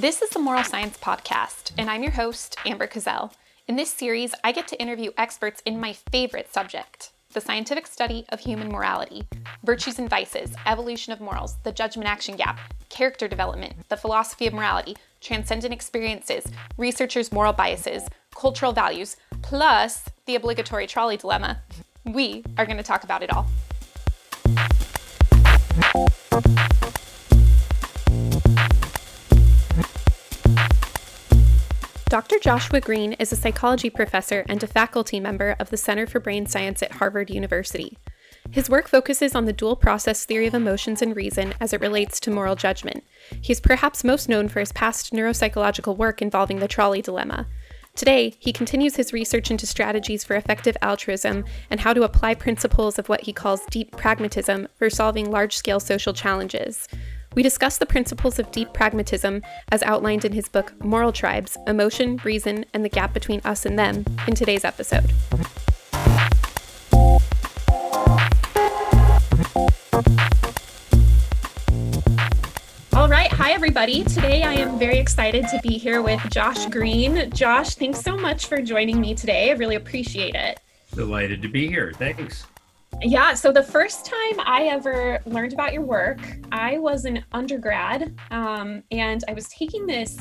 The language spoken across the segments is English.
This is the Moral Science Podcast, and I'm your host, Amber Cazzell. In this series, I get to interview experts in my favorite subject the scientific study of human morality, virtues and vices, evolution of morals, the judgment action gap, character development, the philosophy of morality, transcendent experiences, researchers' moral biases, cultural values, plus the obligatory trolley dilemma. We are going to talk about it all. Joshua Greene is a psychology professor and a faculty member of the Center for Brain Science at Harvard University. His work focuses on the dual process theory of emotions and reason as it relates to moral judgment. He is perhaps most known for his past neuropsychological work involving the trolley dilemma. Today, he continues his research into strategies for effective altruism and how to apply principles of what he calls deep pragmatism for solving large scale social challenges. We discuss the principles of deep pragmatism as outlined in his book Moral Tribes Emotion, Reason, and the Gap Between Us and Them in today's episode. All right. Hi, everybody. Today I am very excited to be here with Josh Greene. Josh, thanks so much for joining me today. I really appreciate it. Delighted to be here. Thanks. Yeah, so the first time I ever learned about your work, I was an undergrad um, and I was taking this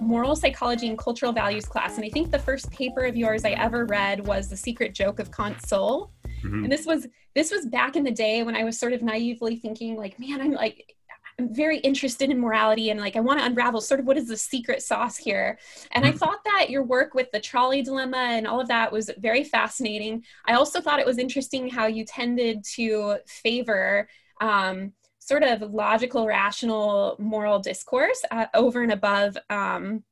moral psychology and cultural values class. And I think the first paper of yours I ever read was The Secret Joke of Kant's Soul. Mm-hmm. And this was this was back in the day when I was sort of naively thinking like, man, I'm like I'm very interested in morality and like I want to unravel sort of what is the secret sauce here. And I mm-hmm. thought that your work with the trolley dilemma and all of that was very fascinating. I also thought it was interesting how you tended to favor um, sort of logical, rational, moral discourse uh, over and above. Um,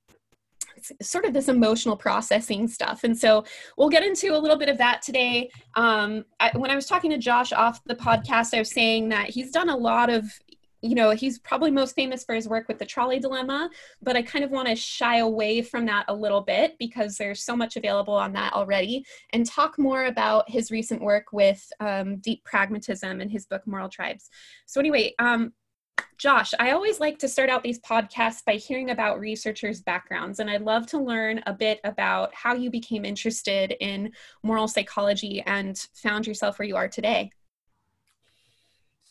sort of this emotional processing stuff. And so we'll get into a little bit of that today. Um, I, when I was talking to Josh off the podcast, I was saying that he's done a lot of you know, he's probably most famous for his work with the trolley dilemma, but I kind of want to shy away from that a little bit because there's so much available on that already and talk more about his recent work with um, deep pragmatism and his book Moral Tribes. So, anyway, um, Josh, I always like to start out these podcasts by hearing about researchers' backgrounds, and I'd love to learn a bit about how you became interested in moral psychology and found yourself where you are today.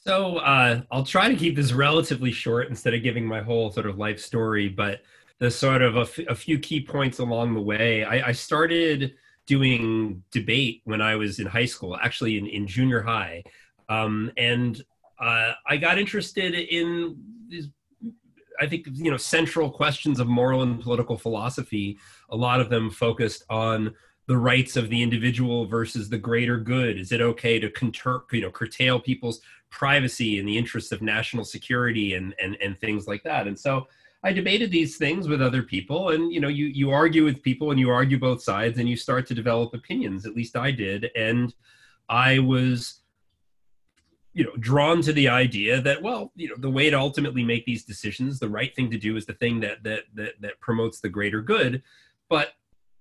So uh, I'll try to keep this relatively short instead of giving my whole sort of life story, but the sort of a, f- a few key points along the way. I, I, started doing debate when I was in high school, actually in, in junior high. Um, and uh, I got interested in these, I think, you know, central questions of moral and political philosophy. A lot of them focused on the rights of the individual versus the greater good? Is it okay to conter- you know curtail people's privacy in the interests of national security and and and things like that? And so I debated these things with other people, and you know, you you argue with people and you argue both sides, and you start to develop opinions. At least I did, and I was you know drawn to the idea that well you know the way to ultimately make these decisions the right thing to do is the thing that that that, that promotes the greater good but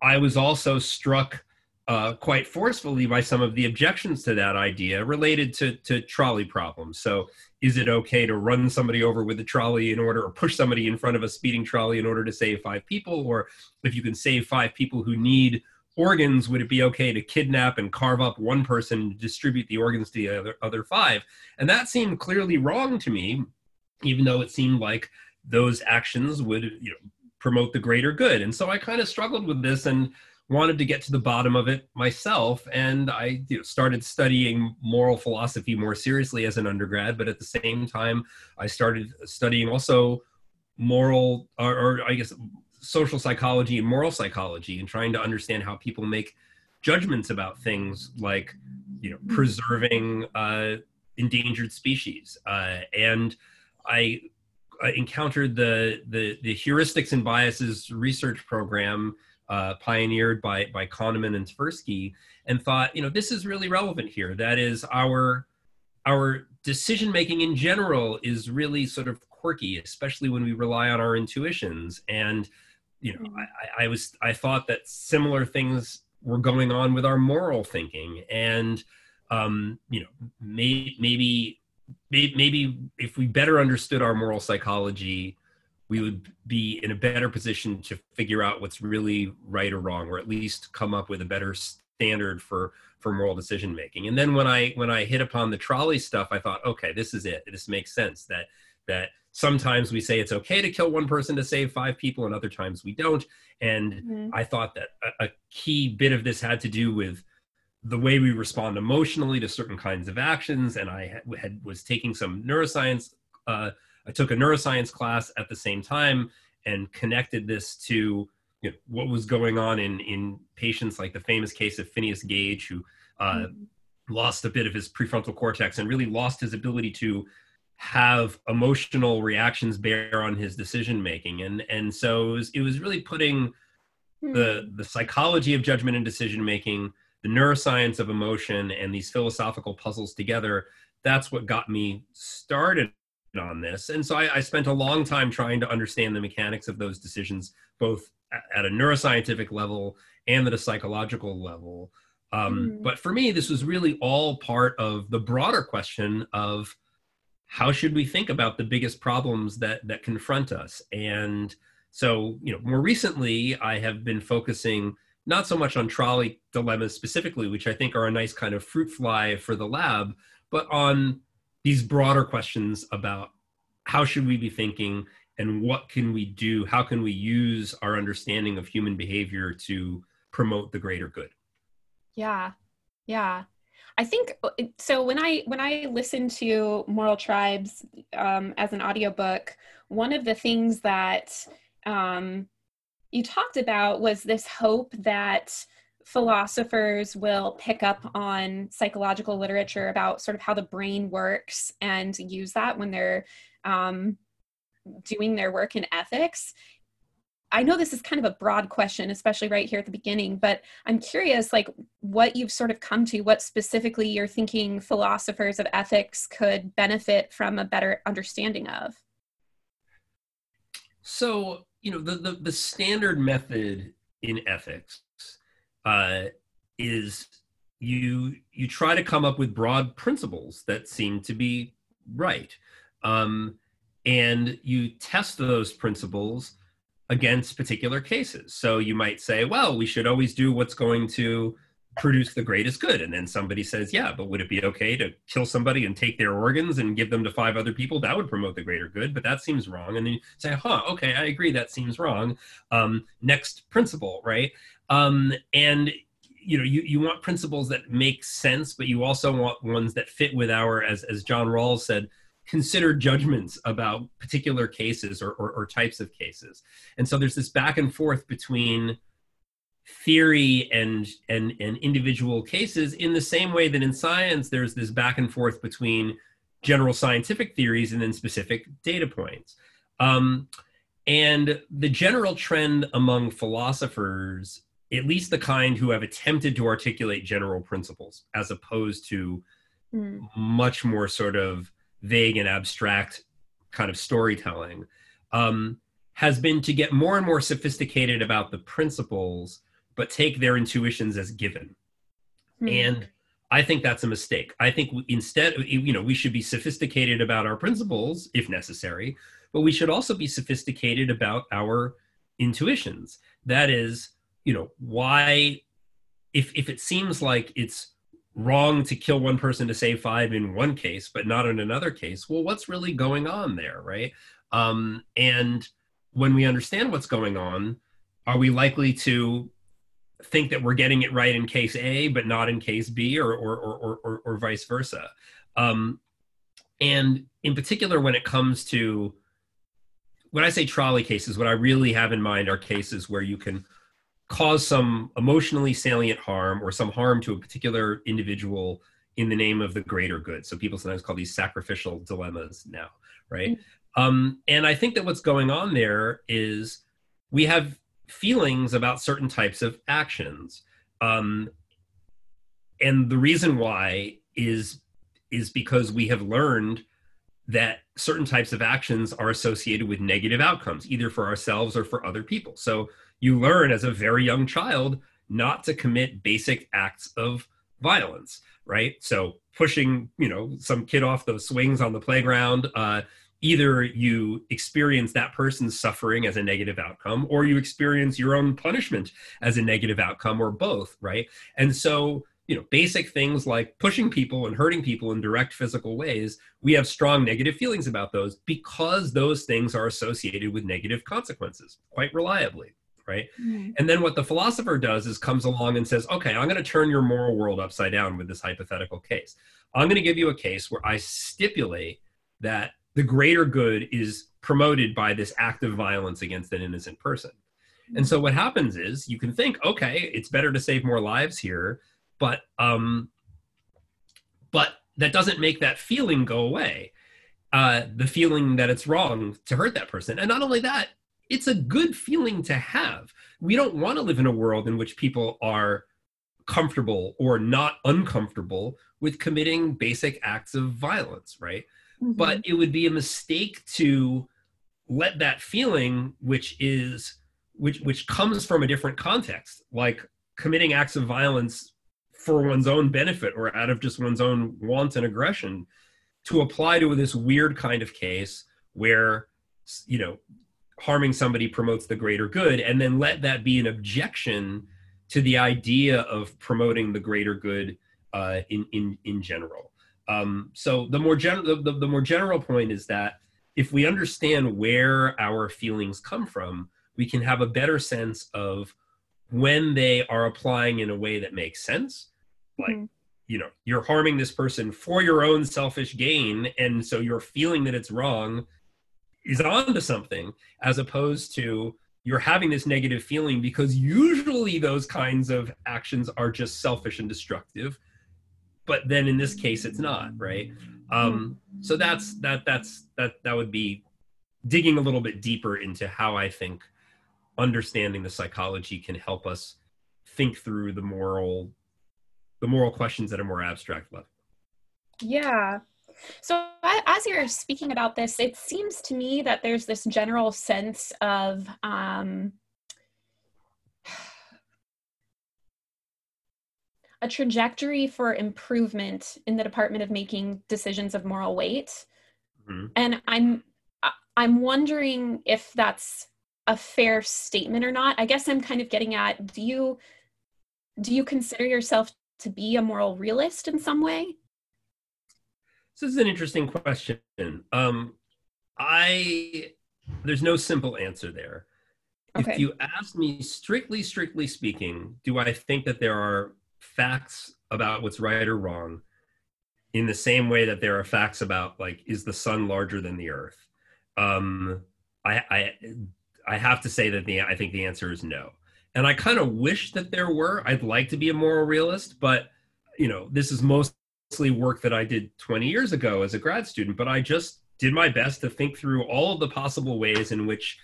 I was also struck uh, quite forcefully by some of the objections to that idea related to, to trolley problems. So, is it okay to run somebody over with a trolley in order, or push somebody in front of a speeding trolley in order to save five people? Or if you can save five people who need organs, would it be okay to kidnap and carve up one person and distribute the organs to the other, other five? And that seemed clearly wrong to me, even though it seemed like those actions would you know promote the greater good. And so I kind of struggled with this and wanted to get to the bottom of it myself. And I you know, started studying moral philosophy more seriously as an undergrad. But at the same time, I started studying also moral, or, or I guess social psychology and moral psychology, and trying to understand how people make judgments about things like, you know, preserving uh, endangered species. Uh, and I encountered the, the, the heuristics and biases research program uh, pioneered by by Kahneman and Tversky, and thought, you know, this is really relevant here. That is our our decision making in general is really sort of quirky, especially when we rely on our intuitions. And you know, mm-hmm. I, I was I thought that similar things were going on with our moral thinking, and um, you know, may, maybe maybe if we better understood our moral psychology we would be in a better position to figure out what's really right or wrong or at least come up with a better standard for for moral decision making. And then when i when i hit upon the trolley stuff i thought okay this is it. This makes sense that that sometimes we say it's okay to kill one person to save five people and other times we don't. And mm-hmm. i thought that a, a, key bit of this had to do with the way we respond emotionally to certain kinds of actions and i had, was taking some neuroscience uh, i took a neuroscience class at the same time and connected this to you know, what was going on in in patients like the famous case of phineas gage who uh, mm-hmm. lost a bit of his prefrontal cortex and really lost his ability to have emotional reactions bear on his decision making and and so it was, it was really putting hmm. the the psychology of judgment and decision making the neuroscience of emotion and these philosophical puzzles together that's what got me started on this. And so I, I spent a long time trying to understand the mechanics of those decisions both at a neuroscientific level and at a psychological level. Um, mm. but for me this was really all part of the broader question of how should we think about the biggest problems that that confront us? And so you know more recently i have been focusing not so much on trolley dilemmas specifically which i think are a nice kind of fruit fly for the lab but on these broader questions about how should we be thinking and what can we do? How can we use our understanding of human behavior to promote the greater good? Yeah. Yeah. I think uh, so. When I when I listened to Moral Tribes um, as an audiobook, one of the things that um, you talked about was this hope that philosophers will pick up on psychological literature about sort of how the brain works and use that when they're um, doing their work in ethics I know this is kind of a broad question, especially right here at the beginning, but I'm curious, like, what you've sort of come to, what specifically you're thinking philosophers of ethics could benefit from a better understanding of. So, you know, the the, the standard method in ethics uh, is you you try to come up with broad principles that seem to be right, um, and you test those principles against particular cases. So you might say, well, we should always do what's going to produce the greatest good. And then somebody says, yeah, but would it be okay to kill somebody and take their organs and give them to five other people? That would promote the greater good, but that seems wrong. And then you say, huh, okay, I agree, that seems wrong. Um, next principle, right? Um, and you know, you, you want principles that make sense, but you also want ones that fit with our, as, as John Rawls said, consider judgments about particular cases or, or, or, types of cases. And so there's this back and forth between theory and, and, and individual cases in the same way that in science there's this back and forth between general scientific theories and then specific data points. Um, and the general trend among philosophers, at least the kind who have attempted to articulate general principles, as opposed to mm. much more sort of vague and abstract kind of storytelling um, has been to get more and more sophisticated about the principles but take their intuitions as given. Hmm. and i think that's a mistake. I think instead you know we should be sophisticated about our principles if necessary but we should also be sophisticated about our intuitions. That is you know why if if it seems like it's wrong to kill one person to save five in one case but not in another case well what's really going on there right? Um, and when we understand what's going on are we likely to think that we're getting it right in case a but not in case b or or or or, or vice versa um, and in particular when it comes to when i say trolley cases what i really have in mind are cases where you can cause some emotionally salient harm or some harm to a particular individual in the name of the greater good. So people sometimes call these sacrificial dilemmas now, right? Mm-hmm. Um, and I think that what's going on there is we have feelings about certain types of actions. Um, and the reason why is is because we have learned that certain types of actions are associated with negative outcomes either for ourselves or for other people so you learn as a very young child not to commit basic acts of violence right so pushing you know some kid off those swings on the playground uh, either you experience that person's suffering as a negative outcome or you experience your own punishment as a negative outcome or both right? And so you know basic things like pushing people and hurting people in direct physical ways we have strong negative feelings about those because those things are associated with negative consequences quite reliably right? Mm-hmm. and then what the philosopher does is comes along and says okay i'm going to turn your moral world upside down with this hypothetical case. I'm going to give you a case where i stipulate that the greater good is promoted by this act of violence against an innocent person. And so what happens is you can think okay it's better to save more lives here but um but that doesn't make that feeling go away. Uh the feeling that it's wrong to hurt that person. And not only that it's a good feeling to have. We don't want to live in a world in which people are comfortable or not uncomfortable with committing basic acts of violence right mm-hmm. but it would be a mistake to let that feeling which is which which comes from a different context like committing acts of violence for one's own benefit or out of just one's own want and aggression to apply to this weird kind of case where you know harming somebody promotes the greater good and then let that be an objection to the idea of promoting the greater good uh, in in in general um, so the more general the, the more general point is that if we understand where our feelings come from we can have a better sense of when they are applying in a way that makes sense like mm-hmm. you know you're harming this person for your own selfish gain and so you're feeling that it's wrong is onto something as opposed to you're having this negative feeling because usually those kinds of actions are just selfish and destructive but then in this case it's not right um so that's that that's that that would be digging a little bit deeper into how i think understanding the psychology can help us think through the moral the moral questions at a more abstract level. Yeah. So as you're speaking about this, it seems to me that there's this general sense of um, a trajectory for improvement in the department of making decisions of moral weight. Mm-hmm. And I'm I'm wondering if that's a fair statement or not. I guess I'm kind of getting at do you do you consider yourself to be a moral realist in some way? This is an interesting question. Um, I there's no simple answer there. Okay. If you ask me strictly, strictly speaking, do I think that there are facts about what's right or wrong in the same way that there are facts about like is the sun larger than the earth? Um, I, I I have to say that the I think the answer is no and I kind of wish that there were. I'd like to be a moral realist, but you know, this is mostly work that I did 20 years ago as a grad student, but I just did my best to think through all of the possible ways in which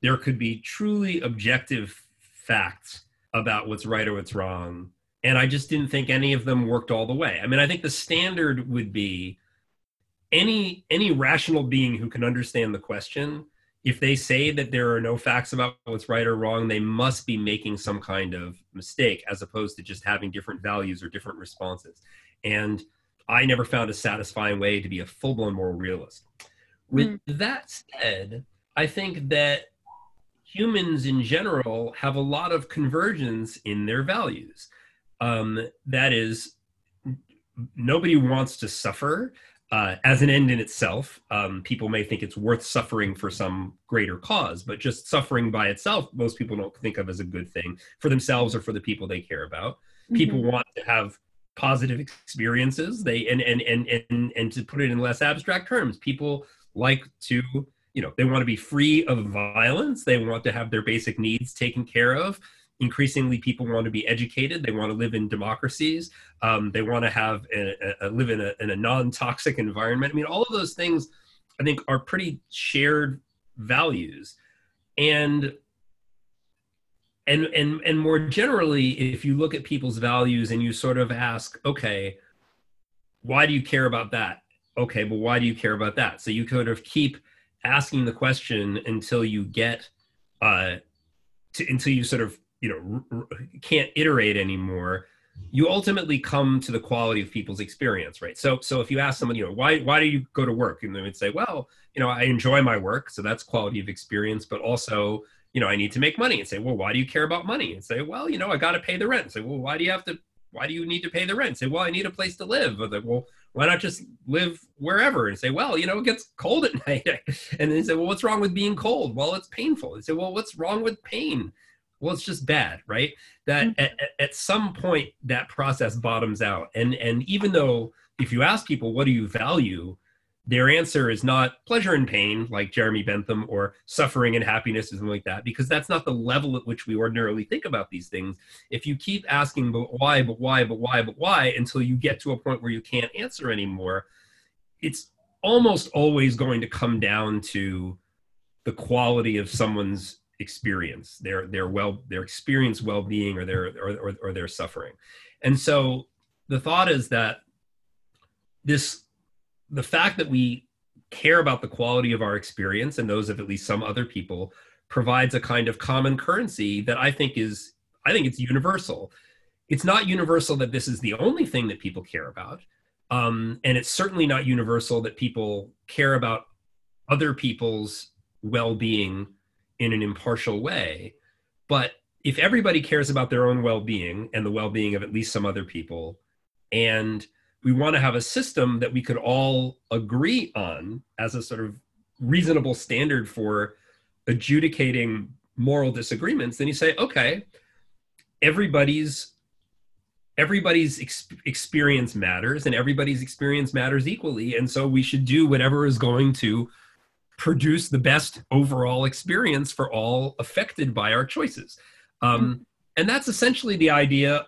there could be truly objective facts about what's right or what's wrong. And I just didn't think any of them worked all the way. I mean, I think the standard would be any any rational being who can understand the question if they say that there are no facts about what's right or wrong, they must be making some kind of mistake as opposed to just having different values or different responses. And I never found a satisfying way to be a full blown moral realist. With mm. that said, I think that humans in general have a lot of convergence in their values. Um, that is, nobody wants to suffer uh, as an end in itself, um, people may think it's worth suffering for some greater cause, but just suffering by itself, most people don't think of as a good thing for themselves or for the people they care about. Mm-hmm. People want to have positive experiences. They and, and and and and to put it in less abstract terms, people like to you know they want to be free of violence. They want to have their basic needs taken care of increasingly people want to be educated. They want to live in democracies. Um, they want to have a, a, live in a, in a non-toxic environment. I mean all of those things i think are pretty shared values. And and and and more generally if you look at people's values and you sort of ask okay why do you care about that? Okay but why do you care about that? So you kind of keep asking the question until you get uh to, until you sort of you know r- r- can't iterate anymore you ultimately come to the quality of people's experience, right? So, so if you ask someone, you know, why why do you go to work, and they would say, well, you know, I enjoy my work, so that's quality of experience, but also, you know, I need to make money, and say, well, why do you care about money? And say, well, you know, I got to pay the rent. And say, well, why do you have to? Why do you need to pay the rent? And say, well, I need a place to live. Or the, well, why not just live wherever? And say, well, you know, it gets cold at night. and then they say, well, what's wrong with being cold? Well, it's painful. And say, well, what's wrong with pain? Well it's just bad right? That mm-hmm. at, at some point that process bottoms out. And and even though if you ask people what do you value? Their answer is not pleasure and pain like jeremy bentham or suffering and happiness or something like that because that's not the level at which we ordinarily think about these things. If you keep asking but why but why but why but why until you get to a point where you can't answer anymore it's almost always going to come down to the quality of someone's experience their their well their experience well-being or their or, or, or their suffering. And so the thought is that this the fact that we care about the quality of our experience and those of at least some other people provides a kind of common currency that i think is i think it's universal. It's not universal that this is the only thing that people care about um, and it's certainly not universal that people care about other people's well-being in an impartial way. But if everybody cares about their own well being and the well being of at least some other people, and we want to have a system that we could all agree on as a sort of reasonable standard for adjudicating moral disagreements, then you say, okay, everybody's everybody's ex- experience matters and everybody's experience matters equally and so we should do whatever is going to produce the best overall experience for all affected by our choices. Um, mm-hmm. and that's essentially the idea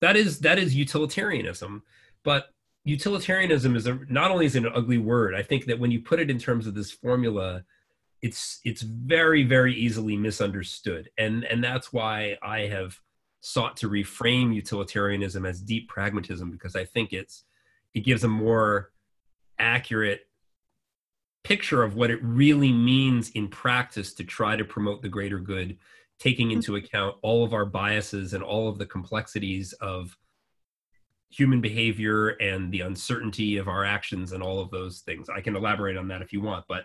that is that is utilitarianism. But utilitarianism is a, not only is an ugly word i think that when you put it in terms of this formula it's it's very very easily misunderstood. And and that's why i have sought to reframe utilitarianism as deep pragmatism because i think it's it gives a more accurate picture of what it really means in practice to try to promote the greater good, taking mm-hmm. into account all of our biases and all of the complexities of human behavior and the uncertainty of our actions and all of those things. I can elaborate on that if you want, but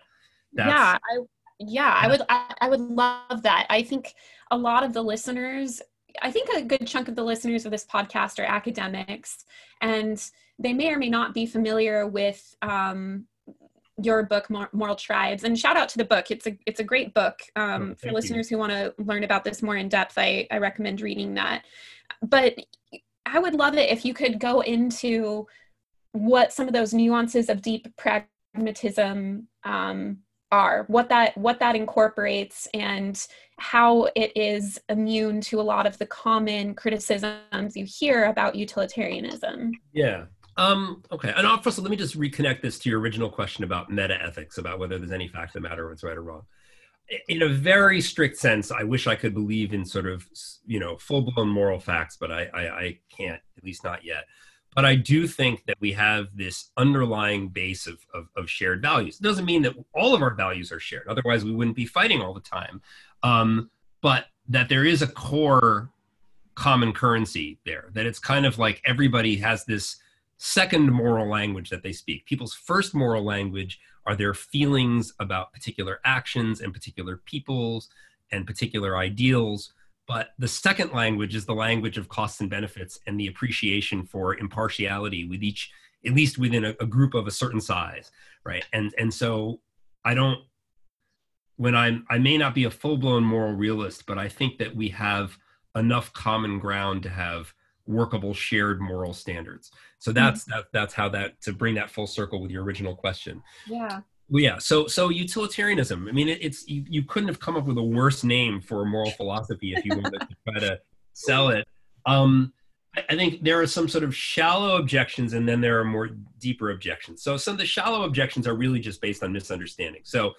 yeah, I, yeah, I would, I, I would love that. I think a lot of the listeners I think a good chunk of the listeners of this podcast are academics, and they may or may not be familiar with um, your book moral tribes and shout out to the book. It's a it's a great book um, oh, for listeners you. who want to learn about this more in depth I, I recommend reading that. But i would love it if you could go into what some of those nuances of deep pragmatism um, are what that what that incorporates and how it is immune to a lot of the common criticisms you hear about utilitarianism. Yeah um, okay, and first, let me just reconnect this to your original question about meta ethics, about whether there's any fact the matter, what's right or wrong. In a very strict sense, I wish I could believe in sort of you know full blown moral facts, but I, I I can't, at least not yet. But I do think that we have this underlying base of, of, of shared values. It doesn't mean that all of our values are shared; otherwise, we wouldn't be fighting all the time. Um, but that there is a core common currency there. That it's kind of like everybody has this second moral language that they speak. People's first moral language are their feelings about particular actions and particular peoples and particular ideals. But the second language is the language of costs and benefits and the appreciation for impartiality with each, at least within a, a group of a certain size, right? And and so I don't when I'm I may not be a full blown moral realist, but I think that we have enough common ground to have workable shared moral standards. So hmm. that's mm-hmm. that, that's how that to bring that full circle with your original question. Yeah. Well, yeah so so utilitarianism i mean it, it's you, you couldn't have come up with a worse name for a moral philosophy if you wanted to try to sell it. Um I, I think there are some sort of shallow objections and then there are more deeper objections. So some of the shallow objections are really just based on misunderstanding. So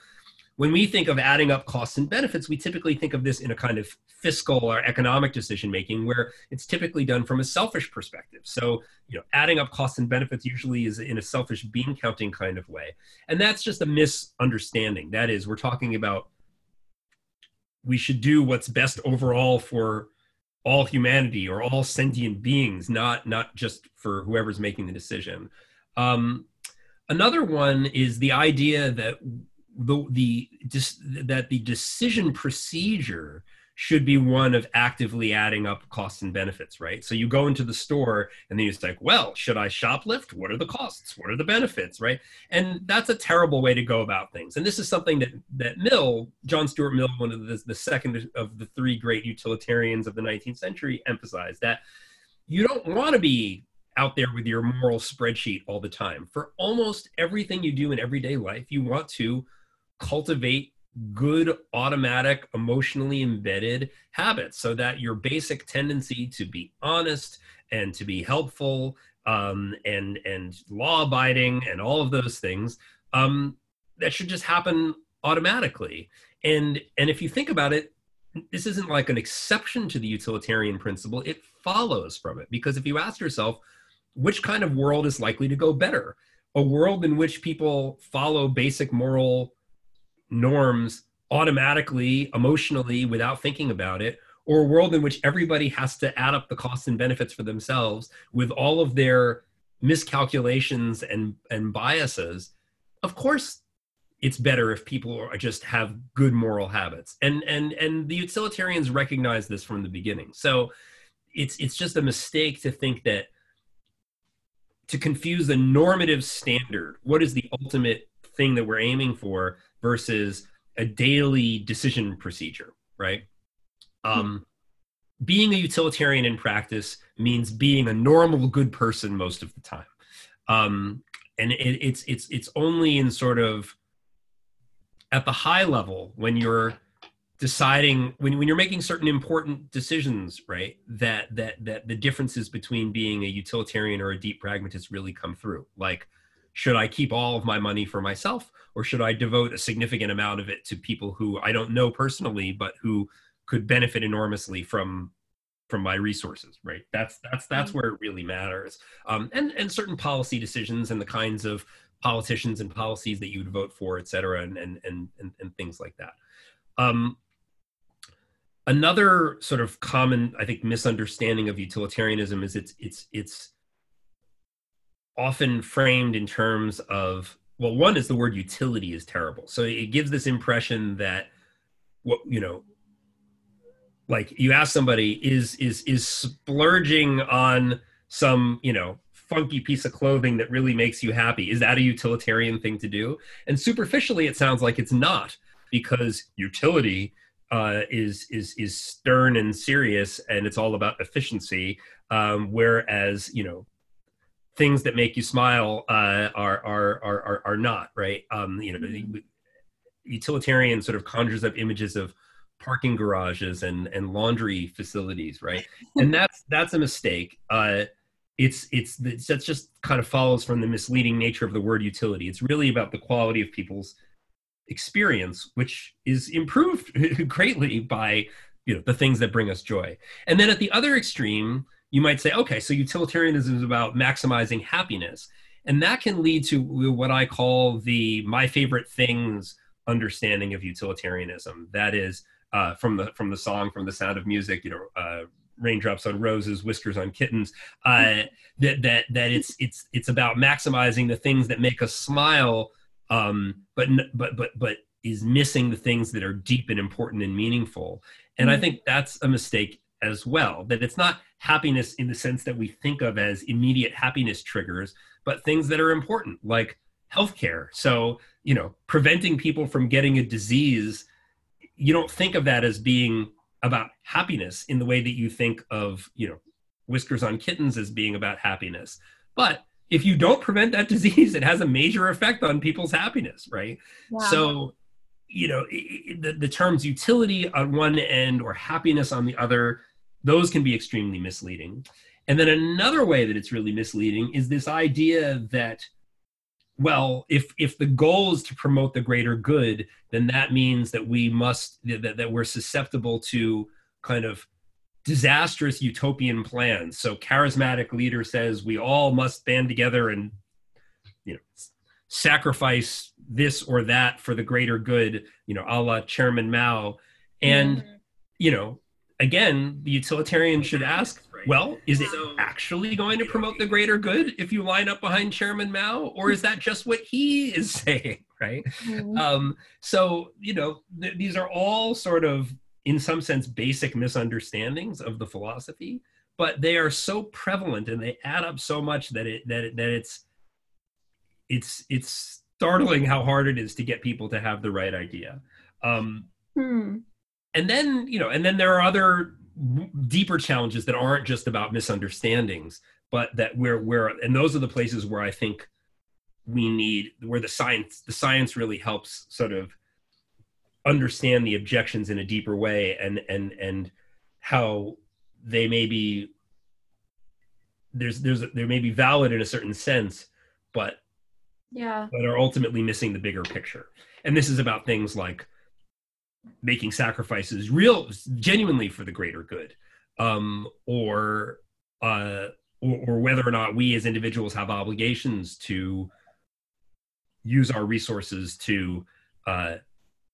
when we think of adding up costs and benefits, we typically think of this in a kind of fiscal or economic decision making where it's typically done from a selfish perspective. So, you know, adding up costs and benefits usually is in a selfish bean counting kind of way. And that's just a misunderstanding. That is, we're talking about we should do what's best overall for all humanity or all sentient beings, not not just for whoever's making the decision. Um, another one is the idea that the the that the decision procedure should be one of actively adding up costs and benefits, right? So you go into the store and then you're like, well, should I shoplift? What are the costs? What are the benefits, right? And that's a terrible way to go about things. And this is something that that Mill, John Stuart Mill, one of the, the second of the three great utilitarians of the 19th century, emphasized that you don't want to be out there with your moral spreadsheet all the time. For almost everything you do in everyday life, you want to cultivate good automatic emotionally embedded habits so that your basic tendency to be honest and to be helpful um, and and law abiding and all of those things um, that should just happen automatically. And and if you think about it this isn't like an exception to the utilitarian principle. It follows from it because if you ask yourself which kind of world is likely to go better? A world in which people follow basic moral norms automatically, emotionally, without thinking about it, or a world in which everybody has to add up the costs and benefits for themselves with all of their miscalculations and, and biases, of course it's better if people just have good moral habits. And and and the utilitarians recognize this from the beginning. So it's it's just a mistake to think that to confuse the normative standard, what is the ultimate thing that we're aiming for versus a daily decision procedure, right? Um, being a utilitarian in practice means being a normal good person most of the time, um, and it, it's it's it's only in sort of at the high level when you're deciding when, when you're making certain important decisions right that that that the differences between being a utilitarian or a deep pragmatist really come through like should I keep all of my money for myself or should I devote a significant amount of it to people who I don't know personally but who could benefit enormously from from my resources right? That's that's that's mm-hmm. where it really matters. Um, and and certain policy decisions and the kinds of politicians and policies that you would vote for et cetera and and and, and, and things like that. Um, another sort of common i think misunderstanding of utilitarianism is it's it's it's often framed in terms of well one is the word utility is terrible. So it gives this impression that what you know like you ask somebody is is is splurging on some you know funky piece of clothing that really makes you happy is that a utilitarian thing to do? And superficially it sounds like it's not because utility uh, is is is stern and serious and it's all about efficiency um, whereas you know things that make you smile uh, are, are, are are not right. Um, you know, mm-hmm. utilitarian sort of conjures up images of parking garages and and laundry facilities, right? and that's that's a mistake. Uh, it's it's that's just kind of follows from the misleading nature of the word utility. It's really about the quality of people's experience, which is improved greatly by you know the things that bring us joy. And then at the other extreme you might say, okay, so utilitarianism is about maximizing happiness. And that can lead to what I call the my favorite things understanding of utilitarianism. That is uh, from the from the song from the Sound of Music, you know, uh, raindrops on roses, whiskers on kittens. Uh, that that that it's it's it's about maximizing the things that make us smile, um, but but but but is missing the things that are deep and important and meaningful. And mm-hmm. I think that's a mistake as well. That it's not happiness in the sense that we think of as immediate happiness triggers, but things that are important, like healthcare. So, you know, preventing people from getting a disease, you don't think of that as being about happiness in the way that you think of, you know, whiskers on kittens as being about happiness. But if you don't prevent that disease, it has a major effect on people's happiness, right? So, you know, the, the terms utility on one end or happiness on the other those can be extremely misleading. And then another way that it's really misleading is this idea that well if if the goal is to promote the greater good then that means that we must that, that we're susceptible to kind of disastrous utopian plans so charismatic leader says we all must band together and you know sacrifice this or that for the greater good you know a la chairman mao and mm-hmm. you know again, the utilitarian should ask, well, is it actually going to promote the greater good if you line up behind Chairman Mao, or is that just what he is saying, right? Mm-hmm. Um, so, you know, th- these are all sort of, in some sense, basic misunderstandings of the philosophy, but they are so prevalent and they add up so much that it that it, that it's it's it's startling how hard it is to get people to have the right idea. Um, hmm. And then, you know, and then there are other deeper challenges that aren't just about misunderstandings, but that we're where and those are the places where I think we need where the science the science really helps sort of understand the objections in a deeper way and and and how they may be there's there's there may be valid in a certain sense but yeah. but are ultimately missing the bigger picture. And this is about things like making sacrifices real genuinely for the greater good. Um, or, uh, or or whether or not we as individuals have obligations to use our resources to uh,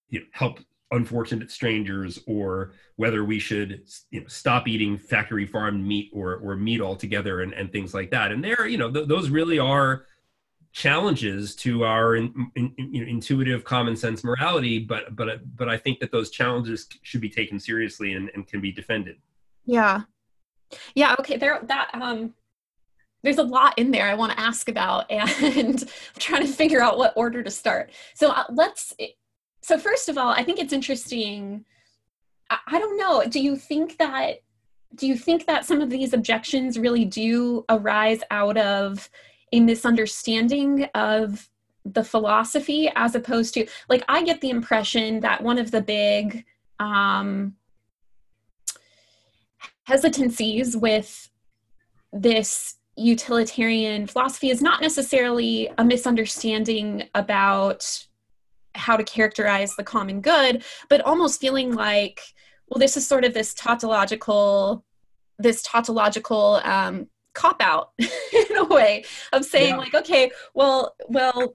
you know, help unfortunate strangers or whether we should you know, stop eating factory farmed meat or, or meat altogether and, and things like that. And there you know th- those really are challenges to our in, in, intuitive common sense morality but but but i think that those challenges should be taken seriously and, and can be defended. Yeah. Yeah okay there that um there's a lot in there i want to ask about and trying to figure out what order to start. So uh, let's so first of all i think it's interesting I, I don't know do you think that do you think that some of these objections really do arise out of a misunderstanding of the philosophy as opposed to like i get the impression that one of the big um hesitancies with this utilitarian philosophy is not necessarily a misunderstanding about how to characterize the common good but almost feeling like well this is sort of this tautological this tautological um, cop out in a way of saying yeah. like okay well well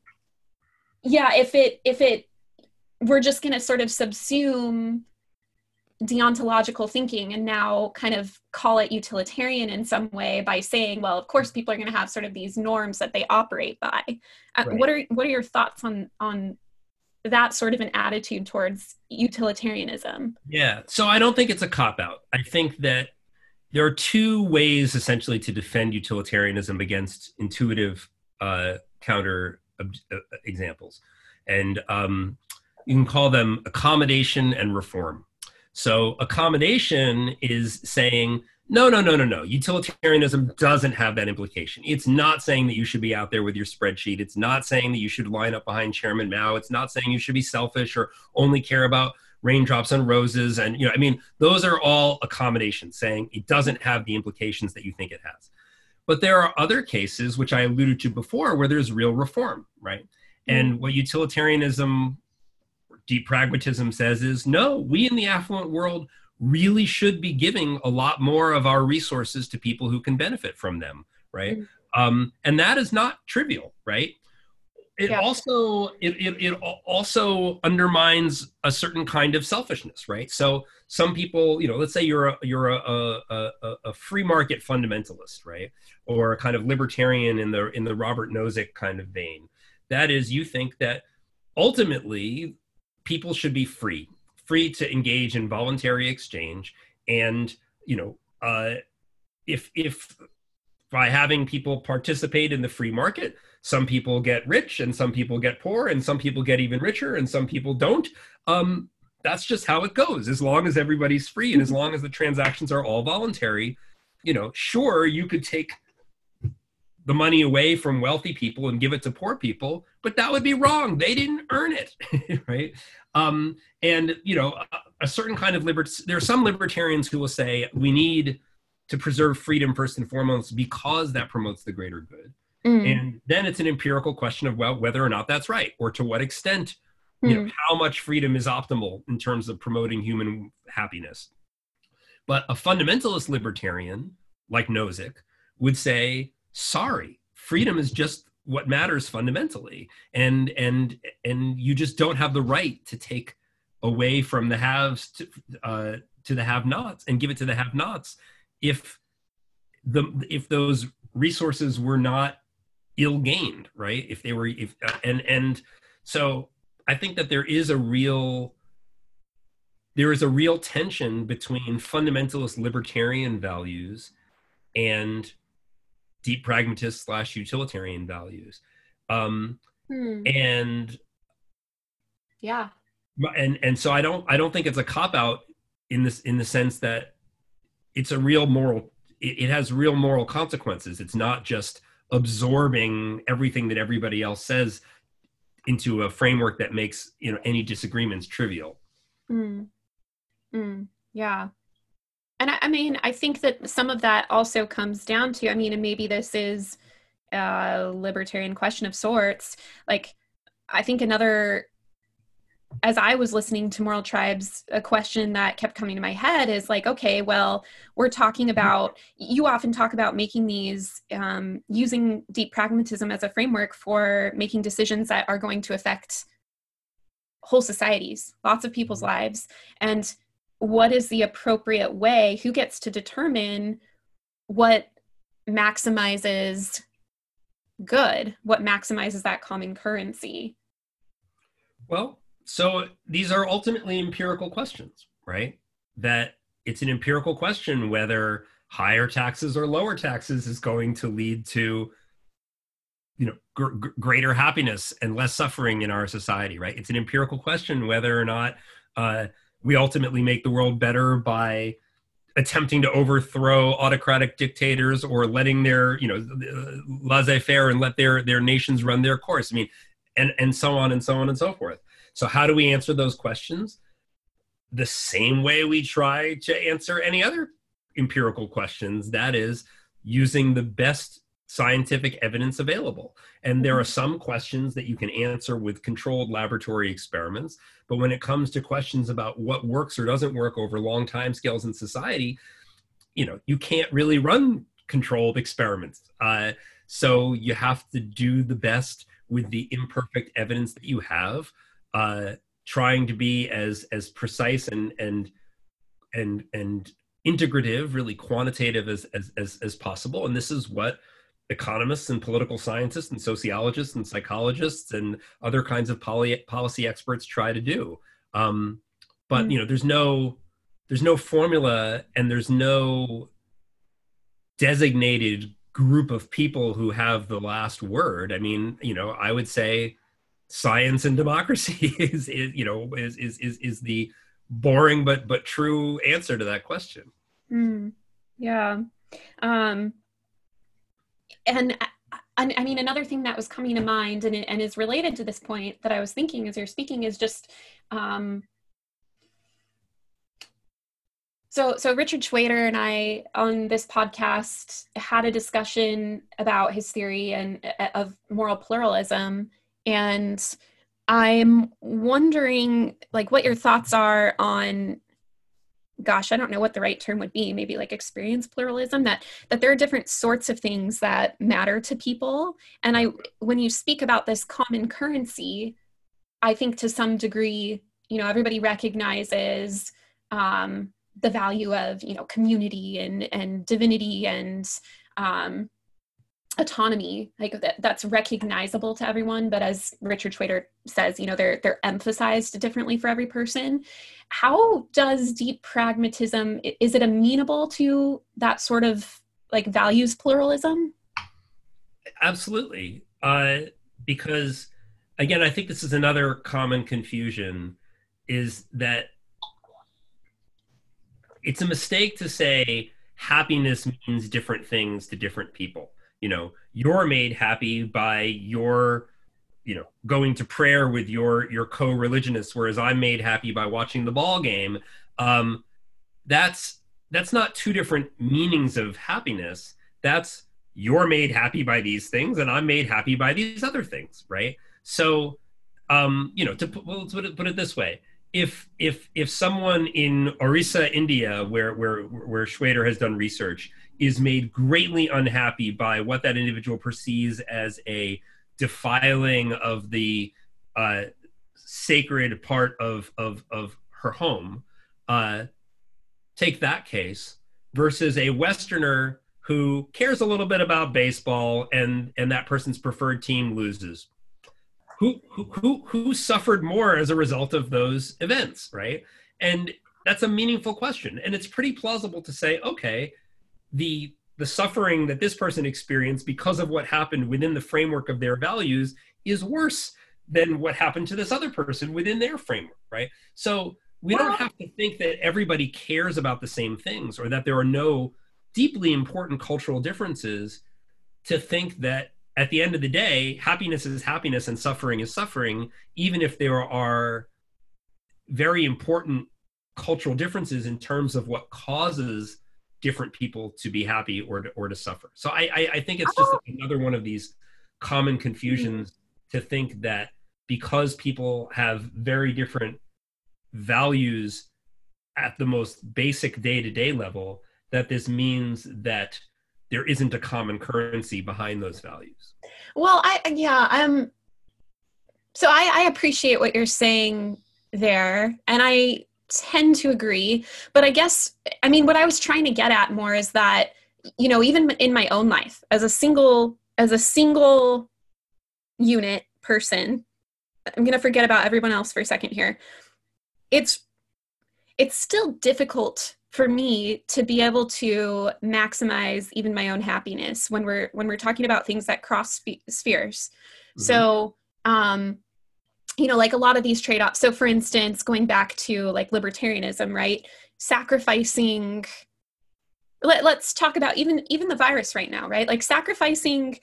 yeah if it if it we're just going to sort of subsume deontological thinking and now kind of call it utilitarian in some way by saying well of course people are going to have sort of these norms that they operate by uh, right. what are what are your thoughts on on that sort of an attitude towards utilitarianism yeah so i don't think it's a cop out i think that there are two ways essentially to defend utilitarianism against intuitive uh, counter uh, examples. And um, you can call them accommodation and reform. So accommodation is saying no no no no no. Utilitarianism doesn't have that implication. It's not saying that you should be out there with your spreadsheet. It's not saying that you should line up behind chairman mao. It's not saying you should be selfish or only care about raindrops on roses and you know i mean those are all accommodations saying it doesn't have the implications that you think it has but there are other cases which i alluded to before where there's real reform right mm-hmm. and what utilitarianism deep pragmatism says is no we in the affluent world really should be giving a lot more of our resources to people who can benefit from them right mm-hmm. um, and that is not trivial right it yeah. also it, it, it also undermines a certain kind of selfishness right? So some people you know let's say you're a you're a, a, a, a free market fundamentalist right? Or a kind of libertarian in the in the robert nozick kind of vein. That is you think that ultimately people should be free free to engage in voluntary exchange. And you know uh, if if by having people participate in the free market some people get rich and some people get poor and some people get even richer and some people don't. Um, that's just how it goes. As long as everybody's free and as long as the transactions are all voluntary you know sure you could take the money away from wealthy people and give it to poor people but that would be wrong. They didn't earn it right? Um, and you know a, a certain kind of libert there are some libertarians who will say we need to preserve freedom first and foremost because that promotes the greater good Mm. And then it's an empirical question of well, whether or not that's right, or to what extent, you know, mm. how much freedom is optimal in terms of promoting human happiness. But a fundamentalist libertarian like Nozick would say, sorry, freedom is just what matters fundamentally. And and and you just don't have the right to take away from the haves to, uh, to the have-nots and give it to the have-nots if the if those resources were not ill-gained right? If they were if and and so i think that there is a real there is a real tension between fundamentalist libertarian values and deep pragmatist slash utilitarian values. Um hmm. and yeah. And and so i don't i don't think it's a cop out in this in the sense that it's a real moral it, it has real moral consequences. It's not just absorbing everything that everybody else says into a framework that makes you know any disagreements trivial mm. Mm. yeah and I, I, mean i think that some of that also comes down to i mean and maybe this is a libertarian question of sorts like i think another as I was listening to Moral Tribes, a question that kept coming to my head is like, okay, well, we're talking about, you often talk about making these, um, using deep pragmatism as a framework for making decisions that are going to affect whole societies, lots of people's mm-hmm. lives. And what is the appropriate way? Who gets to determine what maximizes good? What maximizes that common currency? Well, so these are ultimately empirical questions, right? That it's an empirical question whether higher taxes or lower taxes is going to lead to you know gr- greater happiness and less suffering in our society right? It's an empirical question whether or not uh, we ultimately make the world better by attempting to overthrow autocratic dictators or letting their you know laissez-faire and let their their nations run their course. I mean and and so on and so on and so forth so, how do we answer those questions? The same way we try to answer any other empirical questions that is, using the best scientific evidence available. And there are some questions that you can answer with controlled laboratory experiments. But when it comes to questions about what works or doesn't work over long time scales in society, you know, you can't really run controlled experiments. Uh, so you have to do the best with the imperfect evidence that you have uh, trying to be as as precise and and and and integrative, really quantitative as, as as as possible. And this is what economists and political scientists and sociologists and psychologists and other kinds of poly, policy experts try to do. Um, but mm-hmm. you know, there's no there's no formula and there's no designated group of people who have the last word. I mean, you know, I would say science and democracy is, is you know is, is is is the boring but but true answer to that question. Mm, yeah. Um and I, I mean another thing that was coming to mind and, and is related to this point that i was thinking as you're speaking is just um so, so Richard Shweder and I on this podcast had a discussion about his theory and uh, of moral pluralism, and i'm wondering like what your thoughts are on gosh i don't know what the right term would be maybe like experience pluralism that that there are different sorts of things that matter to people. And i when you speak about this common currency i think to some degree you know everybody recognizes um, the value of you know community and and divinity and um, autonomy like that, that's recognizable to everyone but as richard shweder says you know they're they're emphasized differently for every person. How does deep pragmatism is it amenable to that sort of like values pluralism? Absolutely. Uh because again i think this is another common confusion is that it's a mistake to say happiness means different things to different people you know you're made happy by your you know going to prayer with your your co-religionists whereas i'm made happy by watching the ball game. Um that's that's not two different meanings of happiness. That's you're made happy by these things and i'm made happy by these other things right? So um you know to put, well, put it, put it this way if if if someone in orissa india where where where shweder has done research is made greatly unhappy by what that individual perceives as a defiling of the uh, sacred part of of of her home. Uh, take that case versus a Westerner who cares a little bit about baseball and and that person's preferred team loses. Who who who suffered more as a result of those events, right? And that's a meaningful question, and it's pretty plausible to say, okay, the the suffering that this person experienced because of what happened within the framework of their values is worse than what happened to this other person within their framework, right? So we don't have to think that everybody cares about the same things or that there are no deeply important cultural differences to think that at the end of the day, happiness is happiness and suffering is suffering, even if there are very important cultural differences in terms of what causes different people to be happy or to, or to suffer. So I, I, I think it's just oh. another one of these common confusions to think that because people have very different values at the most basic day to day level, that this means that there isn't a common currency behind those values. Well, I, yeah, um, so I, I appreciate what you're saying there. And I tend to agree. But I guess, I mean, what I was trying to get at more is that, you know, even in my own life, as a single, as a single unit person, I'm going to forget about everyone else for a second here. It's it's still difficult for me to be able to maximize even my own happiness when we're when we're talking about things that cross spe- spheres. Mm-hmm. So, um you know, like a lot of these trade-offs. So for instance, going back to like libertarianism, right? Sacrificing let, let's talk about even even the virus right now, right? Like sacrificing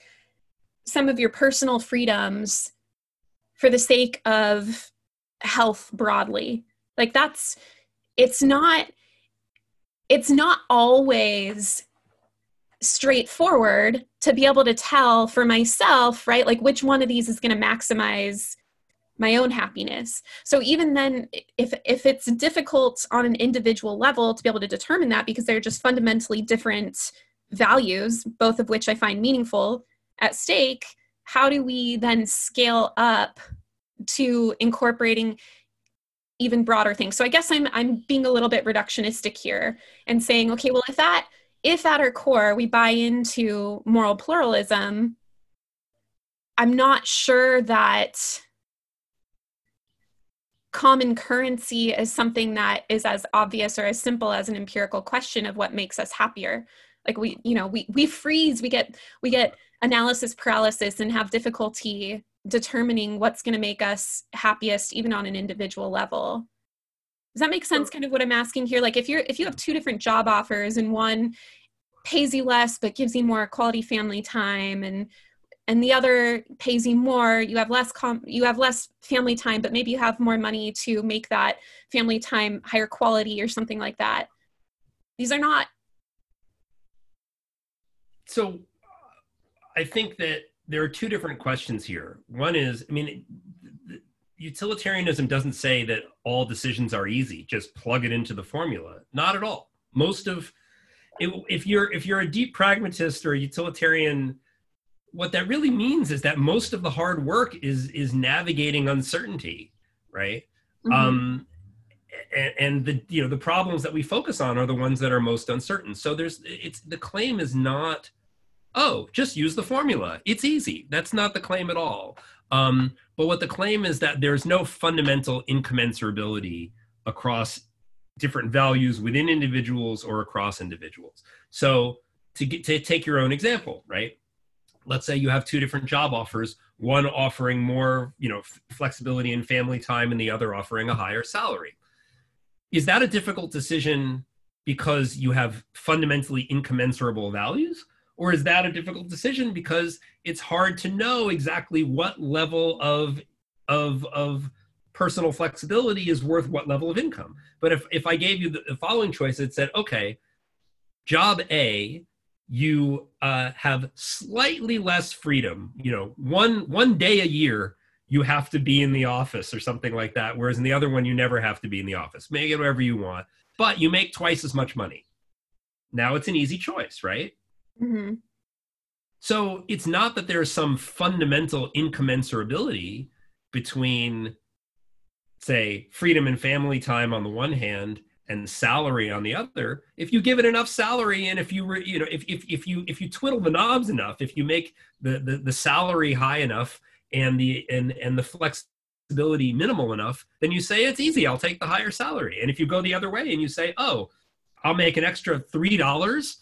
some of your personal freedoms for the sake of health broadly like that's it's not it's not always straightforward to be able to tell for myself right like which one of these is going to maximize my own happiness. So even then if if it's difficult on an individual level to be able to determine that because they're just fundamentally different values both of which i find meaningful at stake how do we then scale up to incorporating even broader things? So i guess i'm i'm being a little bit reductionistic here and saying okay well if that if at our core we buy into moral pluralism i'm not sure that common currency is something that is as obvious or as simple as an empirical question of what makes us happier. Like we you know we we freeze we get we get analysis paralysis and have difficulty determining what's going to make us happiest even on an individual level. Does that make sense kind of what i'm asking here? Like if you're if you have two different job offers and one pays you less but gives you more quality family time and and the other pays you more you have less com- you have less family time but maybe you have more money to make that family time higher quality or something like that these are not so I think that there are two different questions here. One is, I mean, utilitarianism doesn't say that all decisions are easy. Just plug it into the formula. Not at all. Most of if you're if you're a deep pragmatist or a utilitarian, what that really means is that most of the hard work is is navigating uncertainty, right? Mm-hmm. Um, and, and the you know the problems that we focus on are the ones that are most uncertain. So there's it's the claim is not oh, just use the formula. It's easy. That's not the claim at all. Um, but what the claim is that there's no fundamental incommensurability across different values within individuals or across individuals. So to get to take your own example, right? Let's say you have two different job offers, one offering more, you know, f- flexibility and family time and the other offering a higher salary. Is that a difficult decision because you have fundamentally incommensurable values? or is that a difficult decision because it's hard to know exactly what level of of of personal flexibility is worth what level of income but if if i gave you the, the following choice it said okay job a you uh, have slightly less freedom. You know one one day a year you have to be in the office or something like that whereas in the other one you never have to be in the office. Make it whatever you want but you make twice as much money. Now it's an easy choice right? Mm-hmm. So it's not that there's some fundamental incommensurability between, say, freedom and family time on the one hand and salary on the other if you give it enough salary and if you re, you know if, if, if you if you twiddle the knobs enough if you make the, the the salary high enough and the and and the flexibility minimal enough then you say it's easy i'll take the higher salary and if you go the other way and you say oh i'll make an extra three dollars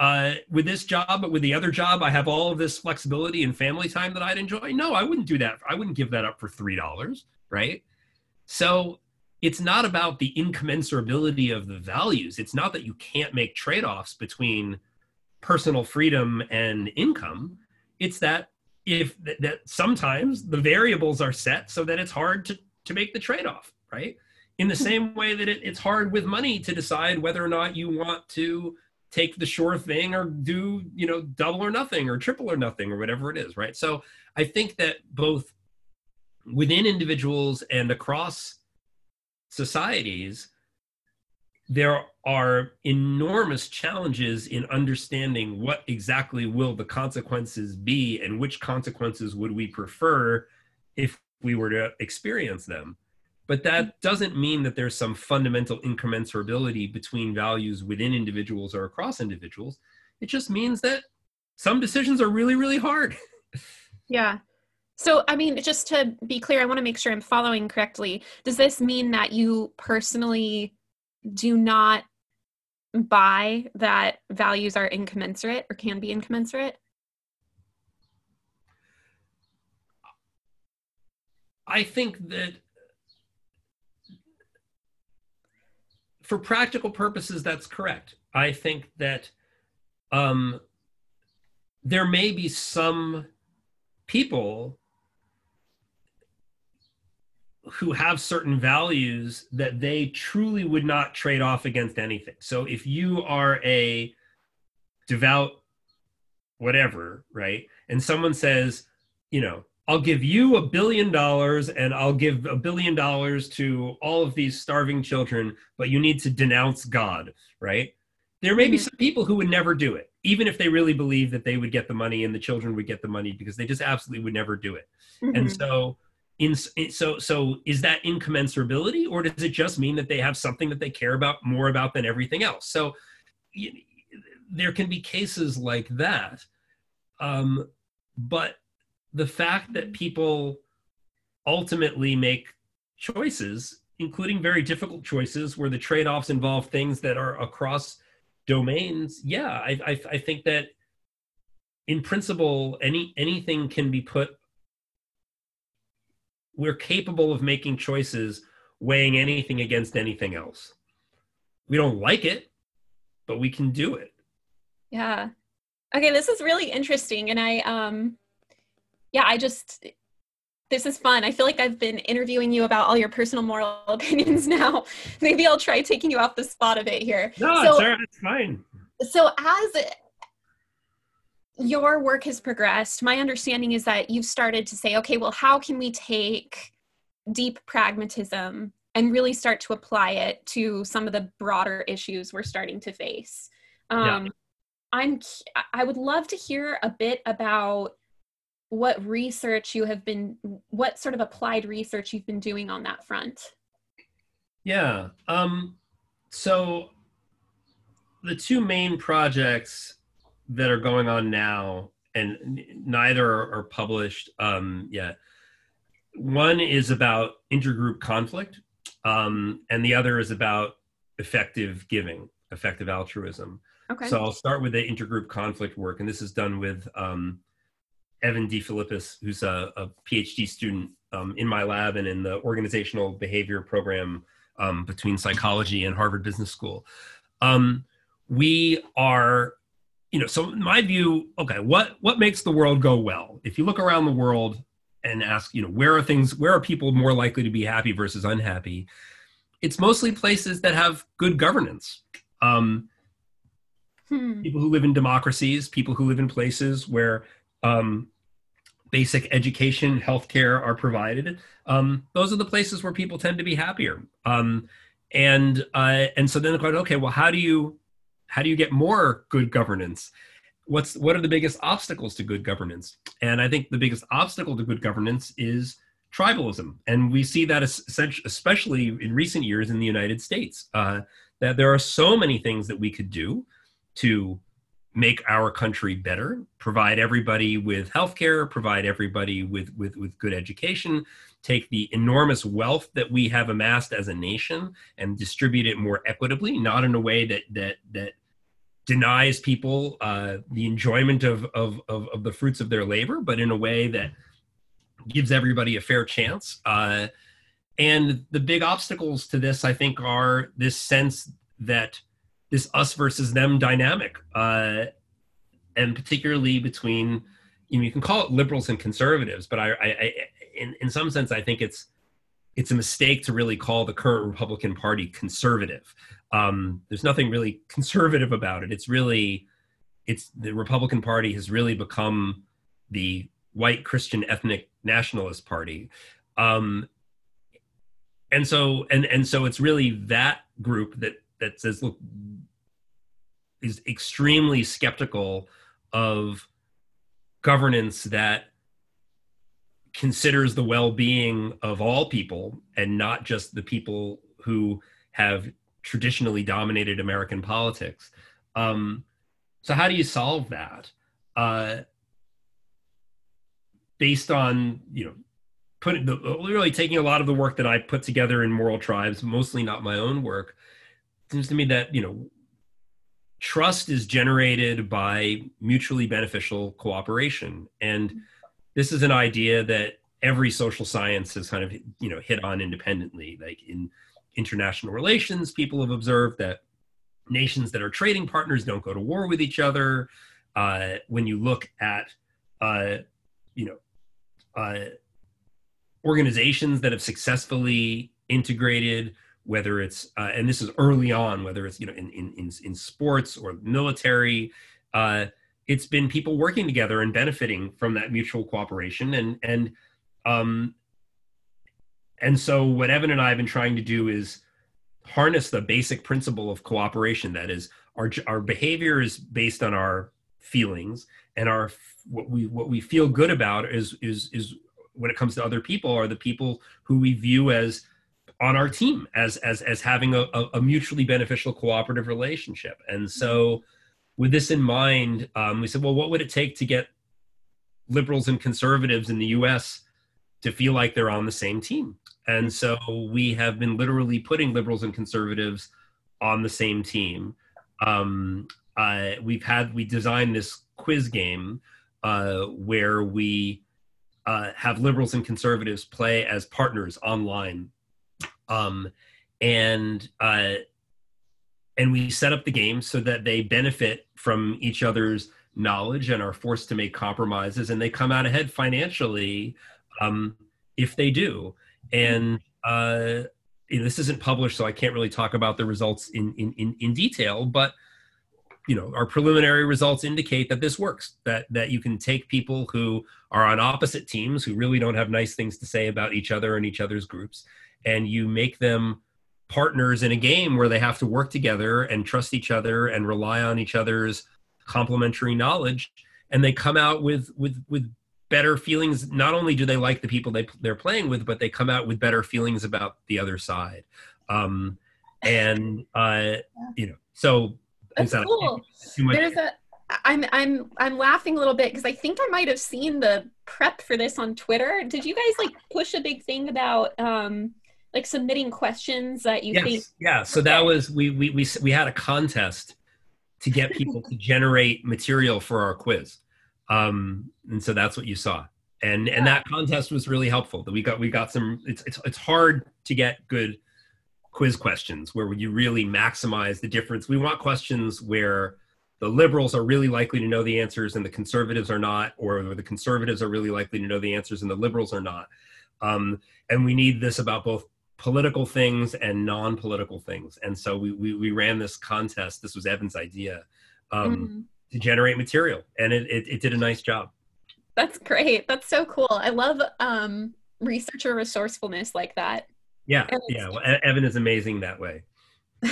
uh, with this job, but with the other job, I have all of this flexibility and family time that I'd enjoy. No, I wouldn't do that. I wouldn't give that up for three dollars, right? So it's not about the incommensurability of the values. It's not that you can't make trade-offs between personal freedom and income. It's that if that sometimes the variables are set so that it's hard to to make the trade-off, right? In the same way that it, it's hard with money to decide whether or not you want to take the sure thing or do you know double or nothing or triple or nothing or whatever it is, right? So I think that both within individuals and across societies, there are enormous challenges in understanding what exactly will the consequences be and which consequences would we prefer if we were to experience them. But that mm-hmm. doesn't mean that there's some fundamental incommensurability between values within individuals or across individuals. It just means that some decisions are really, really hard. Yeah. So, I mean, just to be clear, I want to make sure I'm following correctly. Does this mean that you personally do not buy that values are incommensurate or can be incommensurate? I think that for practical purposes, that's correct. I think that um, there may be some people who have certain values that they truly would not trade off against anything. So if you are a devout whatever, right? And someone says, you know, I'll give you a billion dollars and I'll give a billion dollars to all of these starving children, but you need to denounce God, right? There may be mm-hmm. some people who would never do it, even if they really believe that they would get the money and the children would get the money because they just absolutely would never do it. Mm-hmm. And so in so so is that incommensurability or does it just mean that they have something that they care about more about than everything else? So you, there can be cases like that um, but the fact that people ultimately make choices including very difficult choices where the trade-offs involve things that are across domains yeah i, I, I think that in principle any anything can be put we're capable of making choices weighing anything against anything else. We don't like it, but we can do it. Yeah. Okay, this is really interesting and I um yeah, I just this is fun. I feel like I've been interviewing you about all your personal moral opinions now. Maybe I'll try taking you off the spot a bit here. No, so, it's, it's fine. So as your work has progressed, my understanding is that you've started to say, okay, well, how can we take deep pragmatism and really start to apply it to some of the broader issues we're starting to face? Um, yeah. I'm I would love to hear a bit about what research you have been what sort of applied research you've been doing on that front. Yeah. Um so the two main projects that are going on now, and neither are published um, yet. One is about intergroup conflict, um, and the other is about effective giving, effective altruism. Okay. So I'll start with the intergroup conflict work, and this is done with um, Evan DeFilippis, who's a, a PhD student um, in my lab and in the organizational behavior program um, between psychology and Harvard Business School. Um, we are you know, so my view, okay, what what makes the world go well? If you look around the world and ask, you know, where are things, where are people more likely to be happy versus unhappy? It's mostly places that have good governance. Um, hmm. People who live in democracies, people who live in places where um, basic education, healthcare are provided. Um, those are the places where people tend to be happier. Um, and uh, and so then the question, okay, well, how do you how do you get more good governance? What's what are the biggest obstacles to good governance? And I think the biggest obstacle to good governance is tribalism, and we see that especially in recent years in the United States. Uh, that there are so many things that we could do to make our country better, provide everybody with healthcare, provide everybody with, with, with good education, take the enormous wealth that we have amassed as a nation and distribute it more equitably, not in a way that that that denies people uh, the enjoyment of, of, of, of, the fruits of their labor, but in a way that gives everybody a fair chance. Uh, and the big obstacles to this, I think, are this sense that this us versus them dynamic, uh, and particularly between you know you can call it liberals and conservatives, but I, I, I in in some sense I think it's it's a mistake to really call the current Republican Party conservative. Um, there's nothing really conservative about it. It's really it's the Republican Party has really become the white Christian ethnic nationalist party. Um, and so and and so it's really that group that that says, look, is extremely skeptical of governance that considers the well-being of all people and not just the people who have traditionally dominated American politics. Um, so how do you solve that? Uh, based on you know putting the really taking a lot of the work that I put together in Moral Tribes, mostly not my own work, seems to me that you know trust is generated by mutually beneficial cooperation and this is an idea that every social science has kind of you know hit on independently like in international relations people have observed that nations that are trading partners don't go to war with each other. Uh, when you look at uh, you know uh, organizations that have successfully integrated whether it's uh, and this is early on whether it's you know in in in, in sports or military uh, it's been people working together and benefiting from that mutual cooperation. And and um and so what evan and i have been trying to do is harness the basic principle of cooperation that is our our behavior is based on our feelings and our what we what we feel good about is is is when it comes to other people are the people who we view as on our team as as as having a, a mutually beneficial cooperative relationship. And so with this in mind um, we said well what would it take to get liberals and conservatives in the us to feel like they're on the same team? And so we have been literally putting liberals and conservatives on the same team. Um, uh, we've had we designed this quiz game uh, where we uh, have liberals and conservatives play as partners online. Um, and uh, and we set up the game so that they benefit from each other's knowledge and are forced to make compromises and they come out ahead financially um, if they do. And uh, this isn't published so i can't really talk about the results in, in, in, in detail but you know our preliminary results indicate that this works that that you can take people who are on opposite teams who really don't have nice things to say about each other and each other's groups and you make them partners in a game where they have to work together and trust each other and rely on each other's complementary knowledge. And they come out with with with better feelings. Not only do they like the people they, they're playing with but they come out with better feelings about the other side. Um and uh you know so that's cool. there's a I'm I'm I'm laughing a little bit because I think I might have seen the prep for this on Twitter. Did you guys like push a big thing about um like submitting questions that you yes. think yeah so that was we we we, we had a contest to get people to generate material for our quiz. Um and so that's what you saw. And and that contest was really helpful that we got we got some it's it's, it's hard to get good quiz questions where you really maximize the difference. We want questions where the liberals are really likely to know the answers and the conservatives are not or the conservatives are really likely to know the answers and the liberals are not. Um, and we need this about both political things and non-political things. And so we, we, we ran this contest. This was evan's idea um, mm-hmm. to generate material. And it, it, it, did a nice job. That's great. That's so cool. I love um, researcher resourcefulness like that. Yeah yeah. well, evan is amazing that way.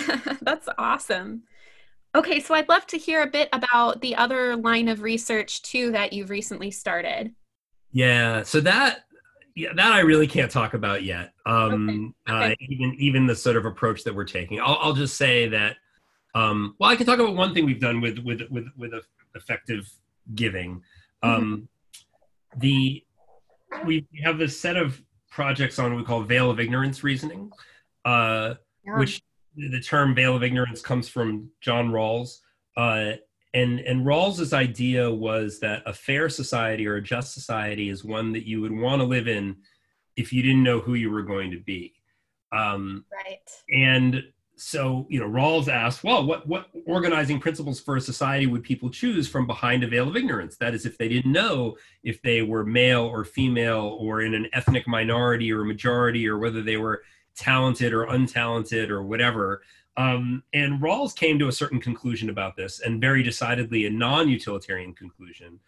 That's awesome. Okay so i'd love to hear a bit about the other line of research too that you've recently started. Yeah so that yeah, that I really can't talk about yet. Um, okay. Okay. Uh, even even the sort of approach that we're taking. I'll, I'll just say that. Um, well, I can talk about one thing we've done with with with with effective giving. Mm-hmm. Um, the we have this set of projects on what we call veil of ignorance reasoning, uh, yeah. which the term veil of ignorance comes from John Rawls. Uh, and and Rawls's idea was that a fair society or a just society is one that you would want to live in if you didn't know who you were going to be. Um, right. And so, you know, Rawls asked, well, what what organizing principles for a society would people choose from behind a veil of ignorance? That is, if they didn't know if they were male or female or in an ethnic minority or majority or whether they were talented or untalented or whatever. Um, and Rawls came to a certain conclusion about this, and very decidedly a non-utilitarian conclusion.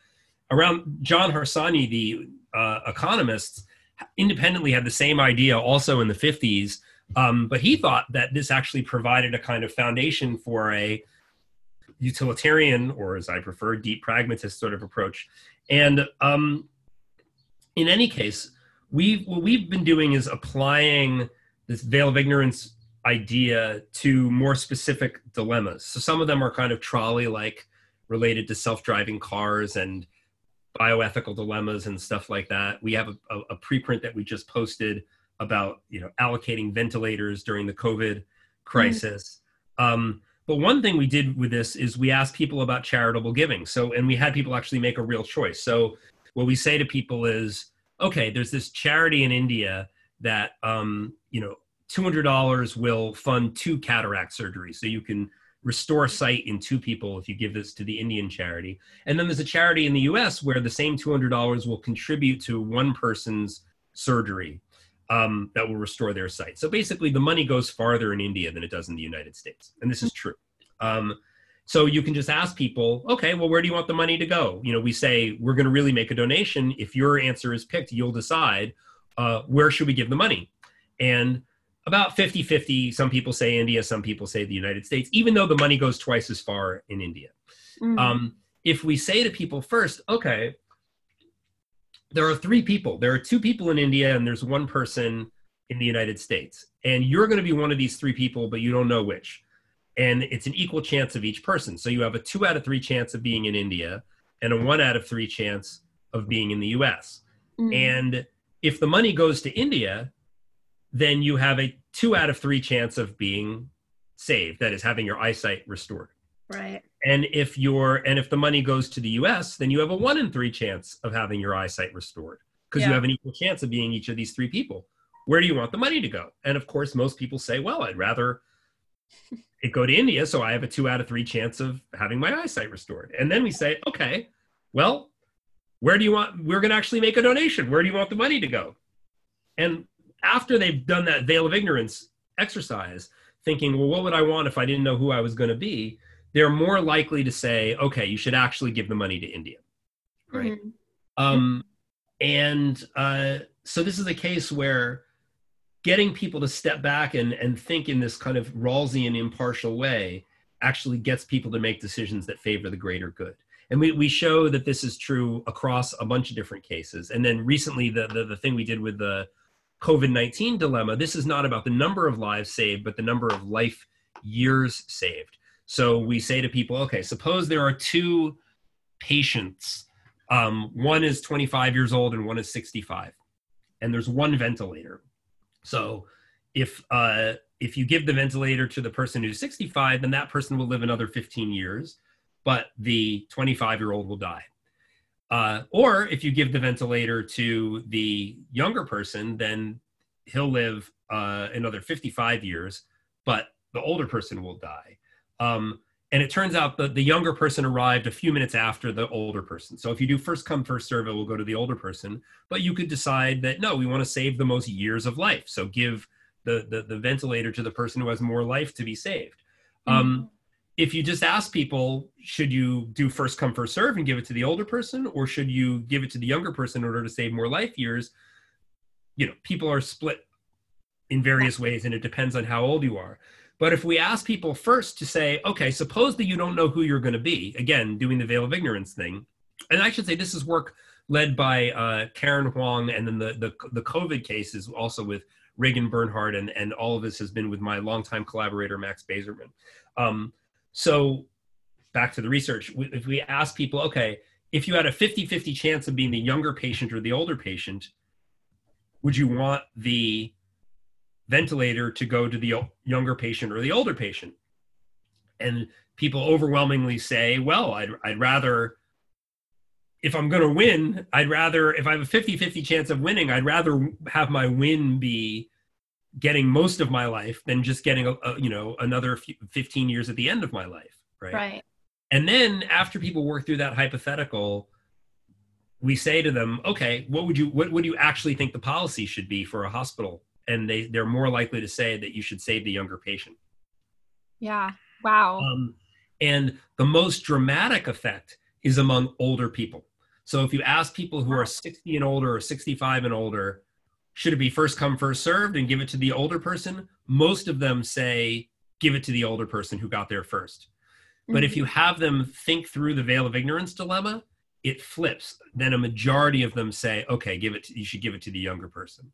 Around John Harsanyi, the uh, economist, independently had the same idea also in the 50s, um, but he thought that this actually provided a kind of foundation for a utilitarian, or as I prefer, deep pragmatist sort of approach. And um, in any case, we've, what we've been doing is applying this veil of ignorance idea to more specific dilemmas. So some of them are kind of trolley like related to self-driving cars and bioethical dilemmas and stuff like that. We have a, a, a, preprint that we just posted about you know allocating ventilators during the COVID crisis. Mm-hmm. Um, but one thing we did with this is we asked people about charitable giving. So and we had people actually make a real choice. So what we say to people is, okay, there's this charity in India that um, you know $200 will fund two cataract surgeries. So you can restore sight in two people if you give this to the indian charity. And then there's a charity in the us where the same $200 will contribute to one person's surgery um, that will restore their sight. So basically the money goes farther in india than it does in the united states. And this is true. Um, so you can just ask people okay well where do you want the money to go? You know we say we're going to really make a donation. If your answer is picked you'll decide uh, where should we give the money? And about 50 50. Some people say India, some people say the United States, even though the money goes twice as far in India. Mm-hmm. Um, if we say to people first, okay, there are three people, there are two people in India, and there's one person in the United States, and you're going to be one of these three people, but you don't know which. And it's an equal chance of each person. So you have a two out of three chance of being in India and a one out of three chance of being in the US. Mm-hmm. And if the money goes to India, then you have a two out of three chance of being saved that is having your eyesight restored. Right. And if you're and if the money goes to the us then you have a one in three chance of having your eyesight restored because yeah. you have an equal chance of being each of these three people. Where do you want the money to go? And of course most people say well i'd rather it go to india so i have a two out of three chance of having my eyesight restored. And then we say okay well where do you want we're going to actually make a donation. Where do you want the money to go? And after they've done that veil of ignorance exercise, thinking, well, what would I want if I didn't know who I was going to be? They're more likely to say, okay, you should actually give the money to India. Right. Mm-hmm. Um, and uh, so this is a case where getting people to step back and, and think in this kind of Rawlsian impartial way actually gets people to make decisions that favor the greater good. And we, we show that this is true across a bunch of different cases. And then recently, the, the, the thing we did with the COVID 19 dilemma, this is not about the number of lives saved, but the number of life years saved. So we say to people, okay, suppose there are two patients. Um, one is 25 years old and one is 65, and there's one ventilator. So if uh, if you give the ventilator to the person who's 65, then that person will live another 15 years, but the 25 year old will die. Uh, or if you give the ventilator to the younger person, then he'll live uh, another 55 years, but the older person will die. Um, and it turns out that the younger person arrived a few minutes after the older person. So if you do first come, first serve, it will go to the older person. But you could decide that no, we want to save the most years of life. So give the, the, the ventilator to the person who has more life to be saved. Mm-hmm. Um, if you just ask people, should you do first come, first serve and give it to the older person, or should you give it to the younger person in order to save more life years? You know, people are split in various ways, and it depends on how old you are. But if we ask people first to say, okay, suppose that you don't know who you're going to be, again, doing the veil of ignorance thing, and I should say this is work led by uh, Karen Huang, and then the, the the COVID cases also with Regan Bernhard, and and all of this has been with my longtime collaborator Max Bazerman. Um, so back to the research, if we ask people, okay, if you had a 50-50 chance of being the younger patient or the older patient, would you want the ventilator to go to the younger patient or the older patient? And people overwhelmingly say, well, I'd, I'd rather, if I'm going to win, I'd rather, if I have a 50 50 chance of winning, I'd rather have my win be getting most of my life than just getting, a, a, you know, another 15 years at the end of my life. Right. Right. And then after people work through that hypothetical, we say to them, okay, what would you what would you actually think the policy should be for a hospital? And they they're more likely to say that you should save the younger patient. Yeah. Wow. Um, and the most dramatic effect is among older people. So if you ask people who are 60 and older or 65 and older, should it be first come first served and give it to the older person? Most of them say give it to the older person who got there 1st mm-hmm. But if mm-hmm. you have them think through the veil of ignorance dilemma, it flips. Then a majority of them say, okay, give it to, you should give it to the younger person.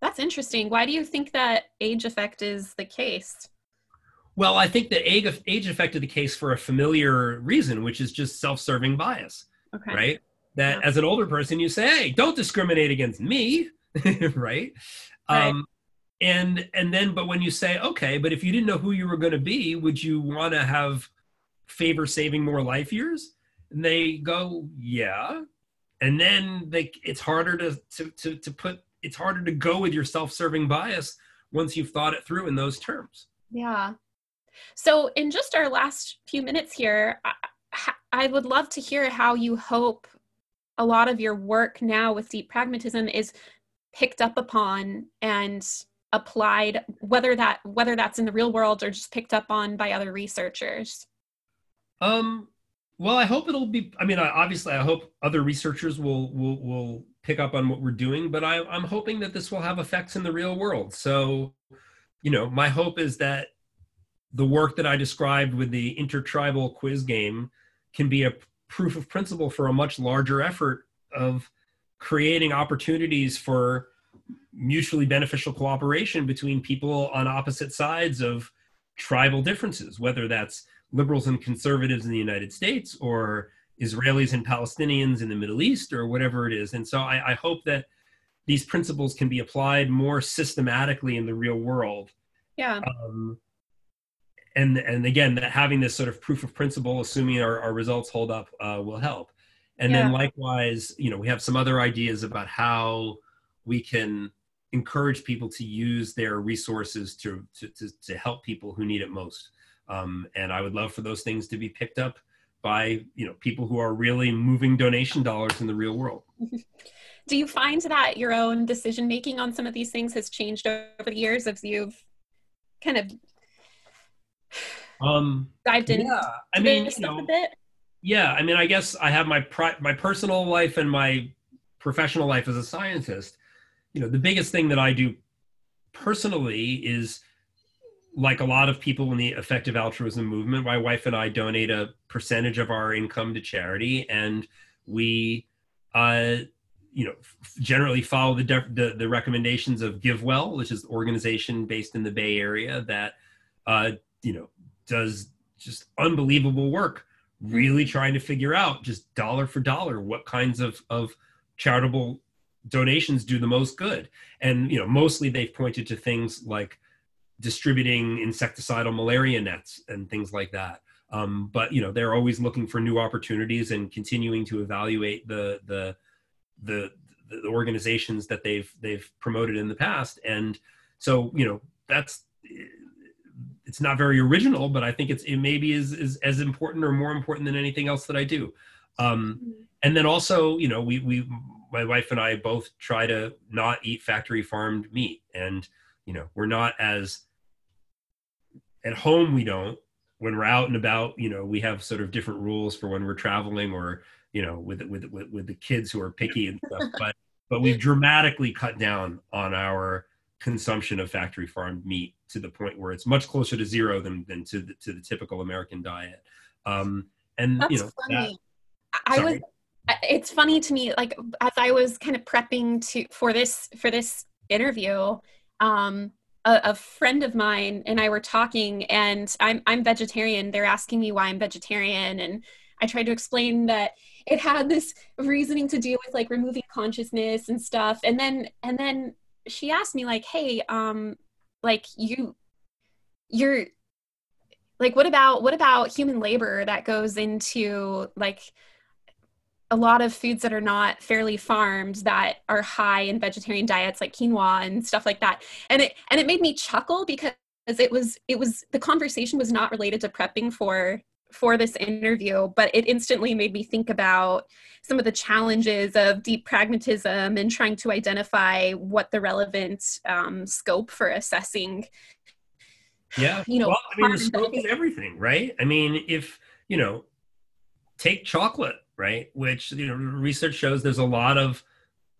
That's interesting. Why do you think that age effect is the case? Well, I think that age, age affected the case for a familiar reason, which is just self-serving bias, okay. right? That yeah. as an older person, you say, "Hey, don't discriminate against me," right? right. Um, and and then, but when you say, "Okay, but if you didn't know who you were going to be, would you want to have favor saving more life years?" And they go, "Yeah," and then they, it's harder to to to, to put it's harder to go with your self-serving bias once you've thought it through in those terms. Yeah. So, in just our last few minutes here, I, I would love to hear how you hope a lot of your work now with deep pragmatism is picked up upon and applied whether that whether that's in the real world or just picked up on by other researchers? Um well i hope it'll be i mean obviously i hope other researchers will will will pick up on what we're doing but I, i'm hoping that this will have effects in the real world. So you know my hope is that the work that I described with the intertribal quiz game can be a proof of principle for a much larger effort of creating opportunities for mutually beneficial cooperation between people on opposite sides of tribal differences, whether that's liberals and conservatives in the United States or Israelis and Palestinians in the Middle East or whatever it is. And so I, I hope that these principles can be applied more systematically in the real world. Yeah. Um, and and again that having this sort of proof of principle assuming our, our results hold up uh, will help and yeah. then likewise you know we have some other ideas about how we can encourage people to use their resources to to, to, to help people who need it most um, and i would love for those things to be picked up by you know people who are really moving donation dollars in the real world do you find that your own decision making on some of these things has changed over the years as you've kind of um, dived in. Yeah, I mean, you know, yeah, I mean, I guess I have my pri- my personal life and my professional life as a scientist. You know, the biggest thing that I do personally is like a lot of people in the effective altruism movement my wife and i donate a percentage of our income to charity and we uh, you know generally follow the, de- the, the recommendations of givewell which is an organization based in the bay area that uh, you know does just unbelievable work really trying to figure out just dollar for dollar what kinds of of charitable donations do the most good. And you know mostly they've pointed to things like distributing insecticidal malaria nets and things like that. Um, but you know they're always looking for new opportunities and continuing to evaluate the the the, the organizations that they've they've promoted in the past. And so you know that's it's not very original, but I think it's it maybe is is as important or more important than anything else that I do. Um, mm-hmm. and then also, you know, we we my wife and I both try to not eat factory farmed meat, and you know, we're not as at home. We don't when we're out and about. You know, we have sort of different rules for when we're traveling or you know with with with, with the kids who are picky and stuff. but but we've dramatically cut down on our consumption of factory farmed meat to the point where it's much closer to zero than, than to the, to the typical American diet. Um, and That's you know, funny. That, I was it's funny to me like as i was kind of prepping to for this for this interview um a, a, friend of mine and i were talking and i'm i'm vegetarian they're asking me why i'm vegetarian and i tried to explain that it had this reasoning to do with like removing consciousness and stuff and then and then she asked me like hey um like you you're like what about what about human labor that goes into like a lot of foods that are not fairly farmed that are high in vegetarian diets like quinoa and stuff like that? And it and it made me chuckle because it was it was the conversation was not related to prepping for for this interview but it instantly made me think about some of the challenges of deep pragmatism and trying to identify what the relevant um, scope for assessing yeah you know well, i mean the scope is everything right i mean if you know take chocolate right? Which you know, research shows there's a lot of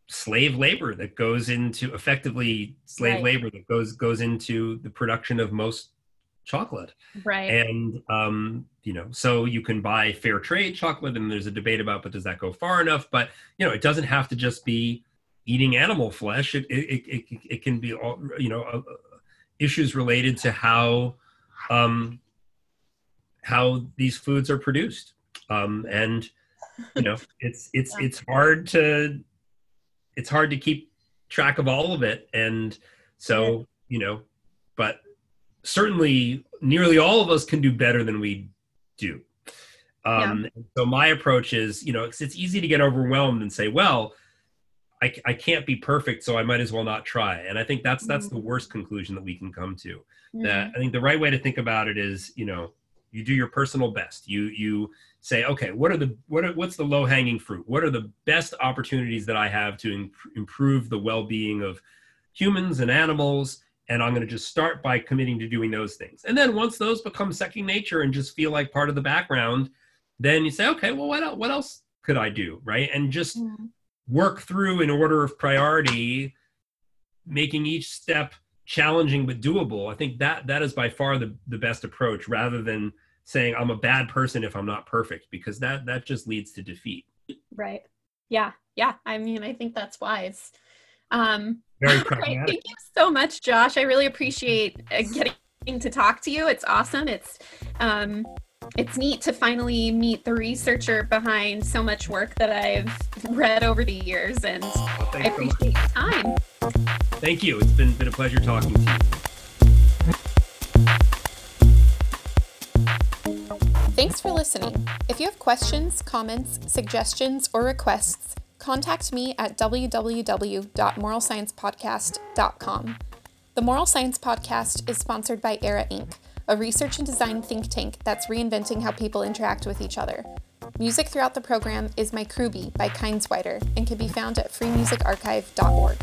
slave labor that goes into effectively slave right. labor that goes goes into the production of most chocolate. Right. And um you know so you can buy fair trade chocolate and there's a debate about but does that go far enough? But you know it doesn't have to just be eating animal flesh. It it it, it can be all you know uh, issues related to how um how these foods are produced. Um and you know it's it's yeah. it's hard to it's hard to keep track of all of it. And so yeah. you know but certainly nearly all of us can do better than we do um yeah. so my approach is you know it's, it's easy to get overwhelmed and say well I, I can't be perfect so i might as well not try and i think that's that's mm-hmm. the worst conclusion that we can come to mm-hmm. that i think the right way to think about it is you know you do your personal best you you say okay what are the what are, what's the low hanging fruit what are the best opportunities that i have to imp- improve the well-being of humans and animals and i'm going to just start by committing to doing those things and then once those become second nature and just feel like part of the background then you say okay well what else, what else could i do right and just mm-hmm. work through in order of priority making each step challenging but doable i think that that is by far the, the best approach rather than saying I'm a bad person if I'm not perfect because that that just leads to defeat. Right. Yeah. Yeah. I mean, I think that's wise. Um, Very pragmatic. Thank you so much, Josh. I really appreciate uh, getting to talk to you. It's awesome. It's um, it's neat to finally meet the researcher behind so much work that I've read over the years, and well, I appreciate so your time. Thank you. It's been been a pleasure talking to you. Thanks for listening. If you have questions, comments, suggestions, or requests, contact me at www.moralsciencepodcast.com. The Moral Science Podcast is sponsored by ERA Inc., a research and design think tank that's reinventing how people interact with each other. Music throughout the program is My Kruby by Kindswider and can be found at freemusicarchive.org.